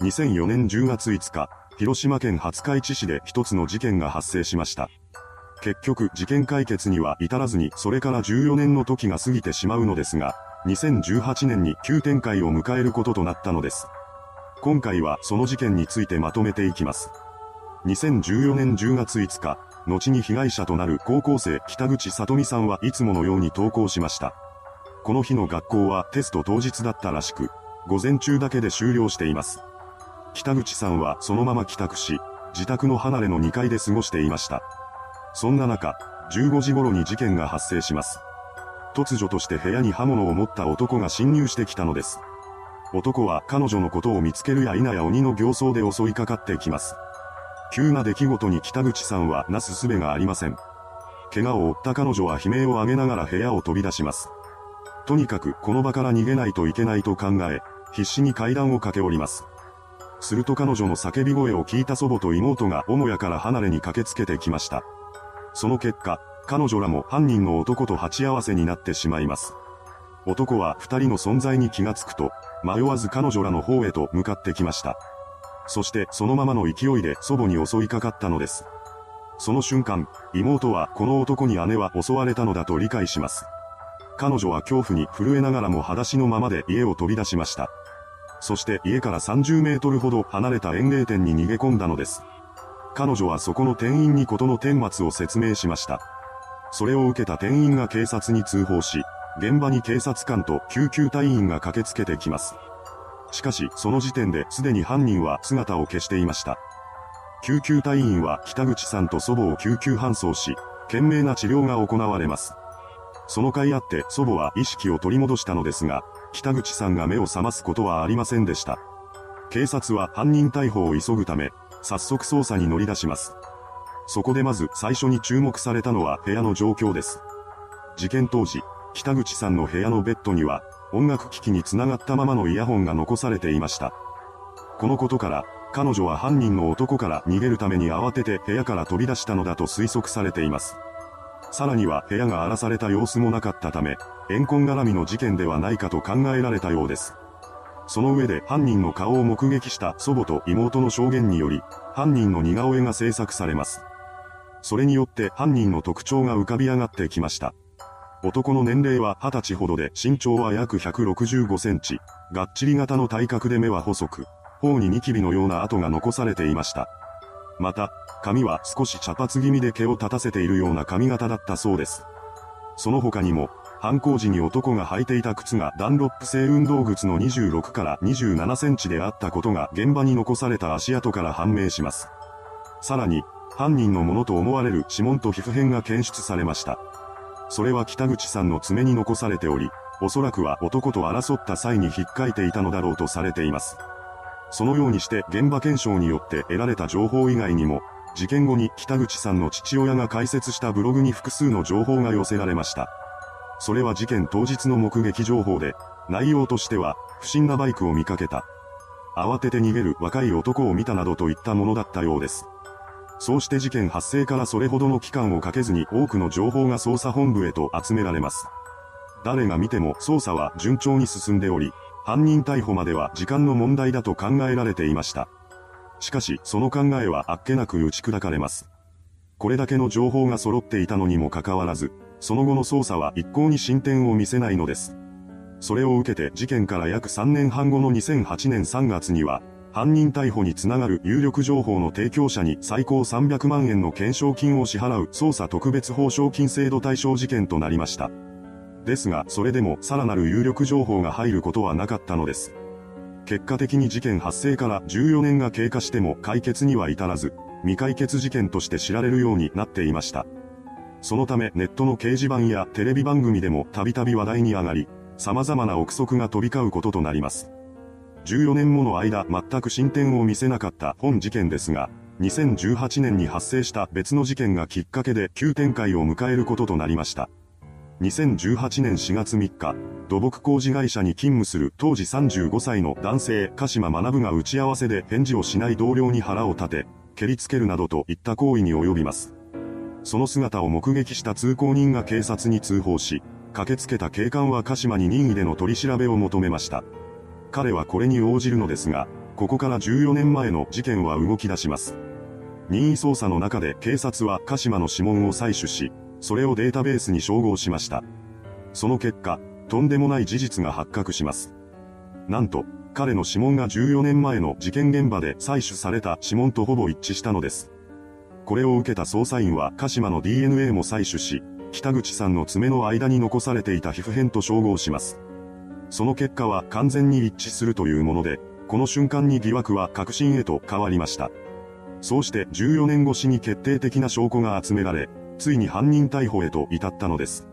2004年10月5日、広島県廿日市市で一つの事件が発生しました。結局、事件解決には至らずに、それから14年の時が過ぎてしまうのですが、2018年に急展開を迎えることとなったのです。今回はその事件についてまとめていきます。2014年10月5日、後に被害者となる高校生北口里美さんはいつものように登校しました。この日の学校はテスト当日だったらしく、午前中だけで終了しています。北口さんはそのまま帰宅し、自宅の離れの2階で過ごしていました。そんな中、15時頃に事件が発生します。突如として部屋に刃物を持った男が侵入してきたのです。男は彼女のことを見つけるや否や鬼の形相で襲いかかってきます。急な出来事に北口さんはなすすべがありません。怪我を負った彼女は悲鳴を上げながら部屋を飛び出します。とにかくこの場から逃げないといけないと考え、必死に階段を駆け下ります。すると彼女の叫び声を聞いた祖母と妹が母屋から離れに駆けつけてきました。その結果、彼女らも犯人の男と鉢合わせになってしまいます。男は二人の存在に気がつくと、迷わず彼女らの方へと向かってきました。そしてそのままの勢いで祖母に襲いかかったのです。その瞬間、妹はこの男に姉は襲われたのだと理解します。彼女は恐怖に震えながらも裸足のままで家を飛び出しました。そして家から30メートルほど離れた園芸店に逃げ込んだのです。彼女はそこの店員に事の顛末を説明しました。それを受けた店員が警察に通報し、現場に警察官と救急隊員が駆けつけてきます。しかし、その時点ですでに犯人は姿を消していました。救急隊員は北口さんと祖母を救急搬送し、懸命な治療が行われます。その甲斐あって祖母は意識を取り戻したのですが、北口さんが目を覚ますことはありませんでした。警察は犯人逮捕を急ぐため、早速捜査に乗り出します。そこでまず最初に注目されたのは部屋の状況です。事件当時、北口さんの部屋のベッドには、音楽機器につながったままのイヤホンが残されていました。このことから、彼女は犯人の男から逃げるために慌てて部屋から飛び出したのだと推測されています。さらには部屋が荒らされた様子もなかったため、怨恨絡みの事件ではないかと考えられたようです。その上で犯人の顔を目撃した祖母と妹の証言により、犯人の似顔絵が制作されます。それによって犯人の特徴が浮かび上がってきました。男の年齢は20歳ほどで身長は約165センチ、がっちり型の体格で目は細く、頬にニキビのような跡が残されていました。また、髪は少し茶髪気味で毛を立たせているような髪型だったそうです。その他にも、犯行時に男が履いていた靴がダンロップ製運動靴の26から27センチであったことが現場に残された足跡から判明します。さらに、犯人のものと思われる指紋と皮膚片が検出されました。それは北口さんの爪に残されており、おそらくは男と争った際に引っかいていたのだろうとされています。そのようにして現場検証によって得られた情報以外にも、事件後に北口さんの父親が開設したブログに複数の情報が寄せられました。それは事件当日の目撃情報で、内容としては、不審なバイクを見かけた。慌てて逃げる若い男を見たなどといったものだったようです。そうして事件発生からそれほどの期間をかけずに多くの情報が捜査本部へと集められます。誰が見ても捜査は順調に進んでおり、犯人逮捕までは時間の問題だと考えられていました。しかし、その考えはあっけなく打ち砕かれます。これだけの情報が揃っていたのにもかかわらず、その後の捜査は一向に進展を見せないのです。それを受けて事件から約3年半後の2008年3月には、犯人逮捕につながる有力情報の提供者に最高300万円の懸賞金を支払う捜査特別報奨金制度対象事件となりました。ですが、それでもさらなる有力情報が入ることはなかったのです。結果的に事件発生から14年が経過しても解決には至らず、未解決事件として知られるようになっていました。そのためネットの掲示板やテレビ番組でもたびたび話題に上がり、様々な憶測が飛び交うこととなります。14年もの間全く進展を見せなかった本事件ですが、2018年に発生した別の事件がきっかけで急展開を迎えることとなりました。2018年4月3日、土木工事会社に勤務する当時35歳の男性、鹿島学が打ち合わせで返事をしない同僚に腹を立て、蹴りつけるなどといった行為に及びます。その姿を目撃した通行人が警察に通報し、駆けつけた警官は鹿島に任意での取り調べを求めました。彼はこれに応じるのですが、ここから14年前の事件は動き出します。任意捜査の中で警察は鹿島の指紋を採取し、それをデータベースに照合しました。その結果、とんでもない事実が発覚します。なんと、彼の指紋が14年前の事件現場で採取された指紋とほぼ一致したのです。これを受けた捜査員は鹿島の DNA も採取し、北口さんの爪の間に残されていた皮膚片と照合します。その結果は完全に一致するというもので、この瞬間に疑惑は確信へと変わりました。そうして14年越しに決定的な証拠が集められ、ついに犯人逮捕へと至ったのです。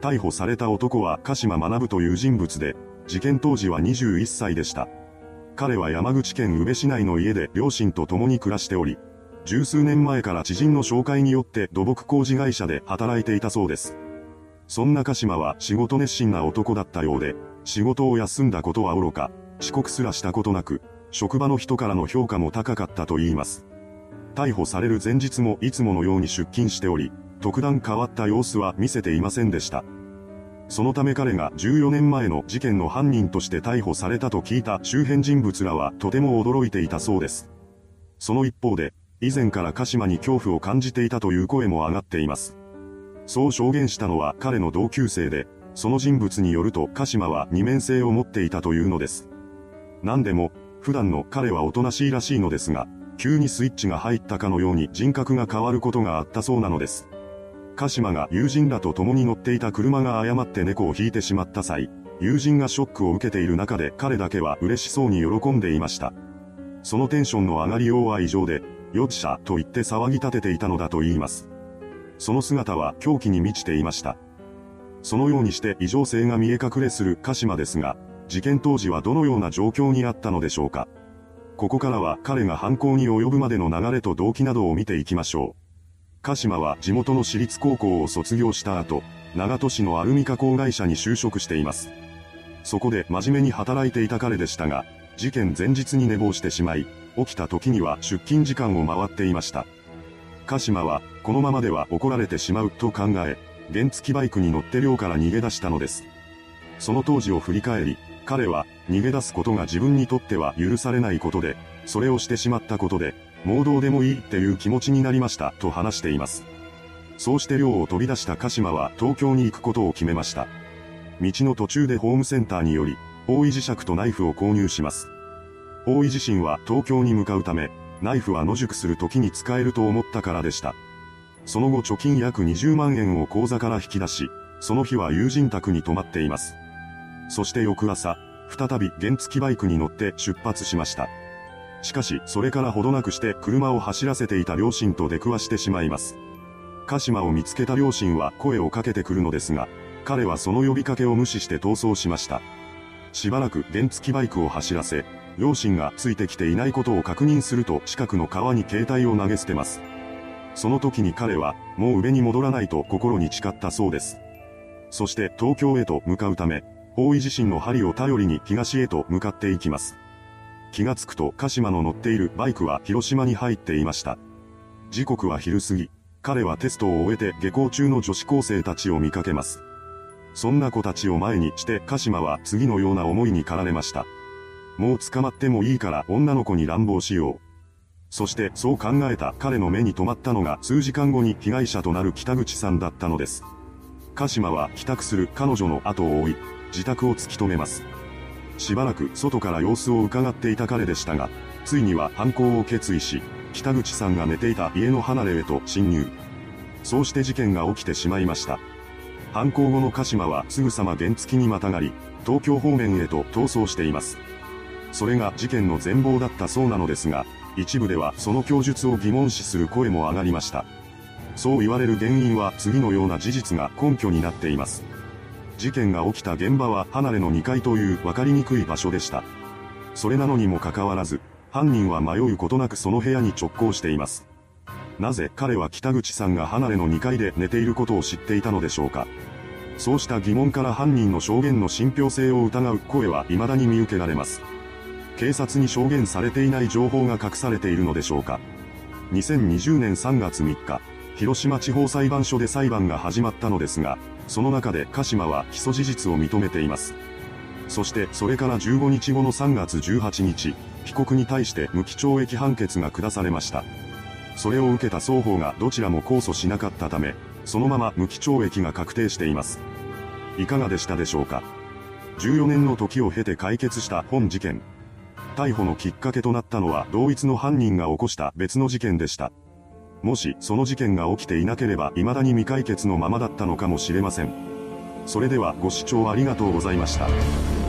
逮捕された男は鹿島学という人物で、事件当時は21歳でした。彼は山口県宇部市内の家で両親と共に暮らしており、十数年前から知人の紹介によって土木工事会社で働いていたそうです。そんな鹿島は仕事熱心な男だったようで、仕事を休んだことは愚か、遅刻すらしたことなく、職場の人からの評価も高かったと言います。逮捕される前日もいつものように出勤しており、特段変わった様子は見せていませんでした。そのため彼が14年前の事件の犯人として逮捕されたと聞いた周辺人物らはとても驚いていたそうです。その一方で、以前から鹿島に恐怖を感じていたという声も上がっています。そう証言したのは彼の同級生で、その人物によると鹿島は二面性を持っていたというのです。何でも、普段の彼はおとなしいらしいのですが、急にスイッチが入ったかのように人格が変わることがあったそうなのです。鹿島が友人らと共に乗っていた車が誤って猫を引いてしまった際、友人がショックを受けている中で彼だけは嬉しそうに喜んでいました。そのテンションの上がりようは異常で、よっしゃと言って騒ぎ立てていたのだと言います。その姿は狂気に満ちていました。そのようにして異常性が見え隠れする鹿島ですが、事件当時はどのような状況にあったのでしょうか。ここからは彼が犯行に及ぶまでの流れと動機などを見ていきましょう。鹿島は地元の私立高校を卒業した後、長門市のアルミ加工会社に就職しています。そこで真面目に働いていた彼でしたが、事件前日に寝坊してしまい、起きた時には出勤時間を回っていました。鹿島は、このままでは怒られてしまうと考え、原付バイクに乗って寮から逃げ出したのです。その当時を振り返り、彼は、逃げ出すことが自分にとっては許されないことで、それをしてしまったことで、もうどうでもいいっていう気持ちになりましたと話しています。そうして寮を飛び出した鹿島は東京に行くことを決めました。道の途中でホームセンターにより、方位磁石とナイフを購入します。方位自身は東京に向かうため、ナイフは野宿する時に使えると思ったからでした。その後貯金約20万円を口座から引き出し、その日は友人宅に泊まっています。そして翌朝、再び原付バイクに乗って出発しました。しかし、それからほどなくして車を走らせていた両親と出くわしてしまいます。鹿島を見つけた両親は声をかけてくるのですが、彼はその呼びかけを無視して逃走しました。しばらく原付バイクを走らせ、両親がついてきていないことを確認すると近くの川に携帯を投げ捨てます。その時に彼は、もう上に戻らないと心に誓ったそうです。そして東京へと向かうため、方位自身の針を頼りに東へと向かっていきます。気がつくと鹿島の乗っているバイクは広島に入っていました。時刻は昼過ぎ、彼はテストを終えて下校中の女子高生たちを見かけます。そんな子たちを前にして鹿島は次のような思いに駆られました。もう捕まってもいいから女の子に乱暴しよう。そしてそう考えた彼の目に留まったのが数時間後に被害者となる北口さんだったのです。鹿島は帰宅する彼女の後を追い、自宅を突き止めます。しばらく外から様子を伺っていた彼でしたが、ついには犯行を決意し、北口さんが寝ていた家の離れへと侵入。そうして事件が起きてしまいました。犯行後の鹿島はすぐさま原付にまたがり、東京方面へと逃走しています。それが事件の全貌だったそうなのですが、一部ではその供述を疑問視する声も上がりました。そう言われる原因は次のような事実が根拠になっています。事件が起きた現場は離れの2階という分かりにくい場所でした。それなのにもかかわらず、犯人は迷うことなくその部屋に直行しています。なぜ彼は北口さんが離れの2階で寝ていることを知っていたのでしょうか。そうした疑問から犯人の証言の信憑性を疑う声は未だに見受けられます。警察に証言されていない情報が隠されているのでしょうか。2020年3月3日、広島地方裁判所で裁判が始まったのですが、その中で鹿島は起訴事実を認めています。そしてそれから15日後の3月18日、被告に対して無期懲役判決が下されました。それを受けた双方がどちらも控訴しなかったため、そのまま無期懲役が確定しています。いかがでしたでしょうか ?14 年の時を経て解決した本事件。逮捕のきっかけとなったのは同一の犯人が起こした別の事件でした。もしその事件が起きていなければ未だに未解決のままだったのかもしれません。それではご視聴ありがとうございました。